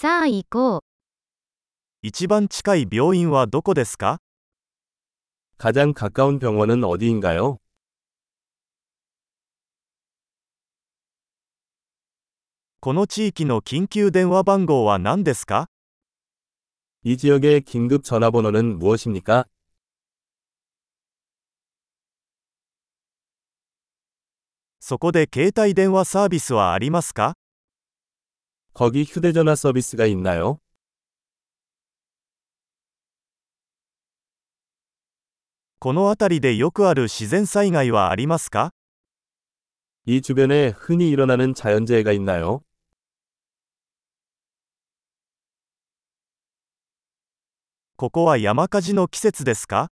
さあ行こう。一番近い病院はどこですか 가장 가까운 병원은 어디인가요? この地域の緊急電話番号は何ですか 이 지역의 긴급 전화번호는 무엇입니까? そこで携帯電話サービスはありますか 거기 휴대전화 서비스가 있나요? この辺りでよくある自然災害はありますか 이 주변에 흔히 일어나는 자연재해가 있나요? ここは山火事の季節ですか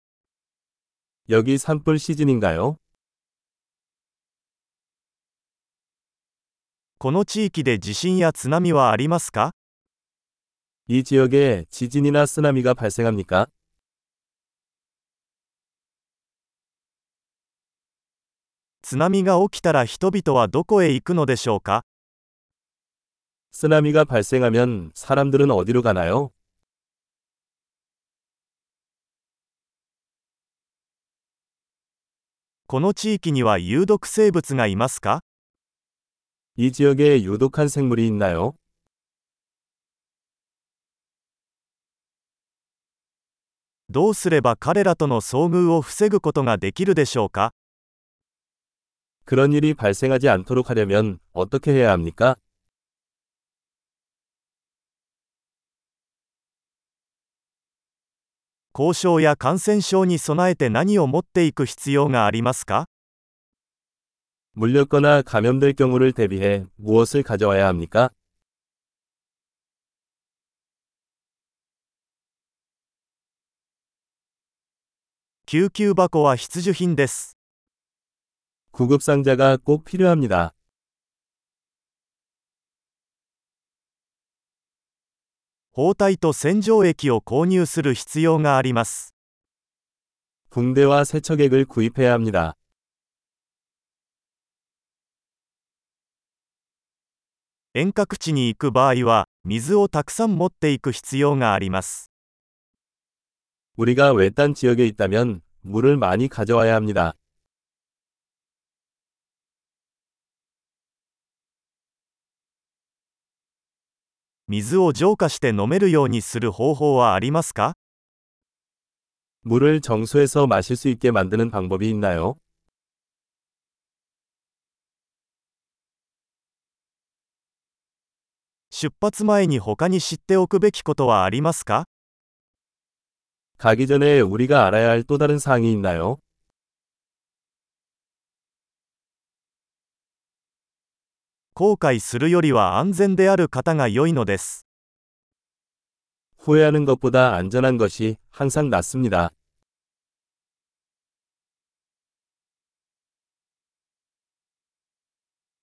여기 산불 시즌인가요? この地域で地震や津波はありますか 이 지역에 지진이나 쓰나미가 발생합니까? 津波が起きたら人々はどこへ行くのでしょうか 쓰나미가 발생하면 사람들은 어디로 가나요? この地域には有毒生物がいますか 이 지역에 유독한 생물이 있나요? どうすれば彼らとの遭遇を防ぐことができるでしょうか 그런 일이 발생하지 않도록 하려면 어떻게 해야 합니까? 交渉や感染症に備えて何を持っていく必要がありますか 물렸거나 감염될 경우를 대비해 무엇을 가져와야 합니까? 救急箱は必需品です。 구급상자가 꼭 필요합니다. 包帯と洗浄液を購入する必要があります。 붕대와 세척액을 구입해야 합니다. 遠隔地に行く場合は、水をたくさん持っていく必要があります。 우리가 외딴 지역에 있다면 물을 많이 가져와야 합니다. 水を浄化して飲めるようにする方法はありますか 물을 정수해서 마실 수 있게 만드는 방법이 있나요? 出発前に他に知っておくべきことはありますか 가기 전에 우리가 알아야 할 또 다른 사항이 있나요? 後悔するよりは安全である方が良いのです。 후회하는 것보다 안전한 것이 항상 낫습니다.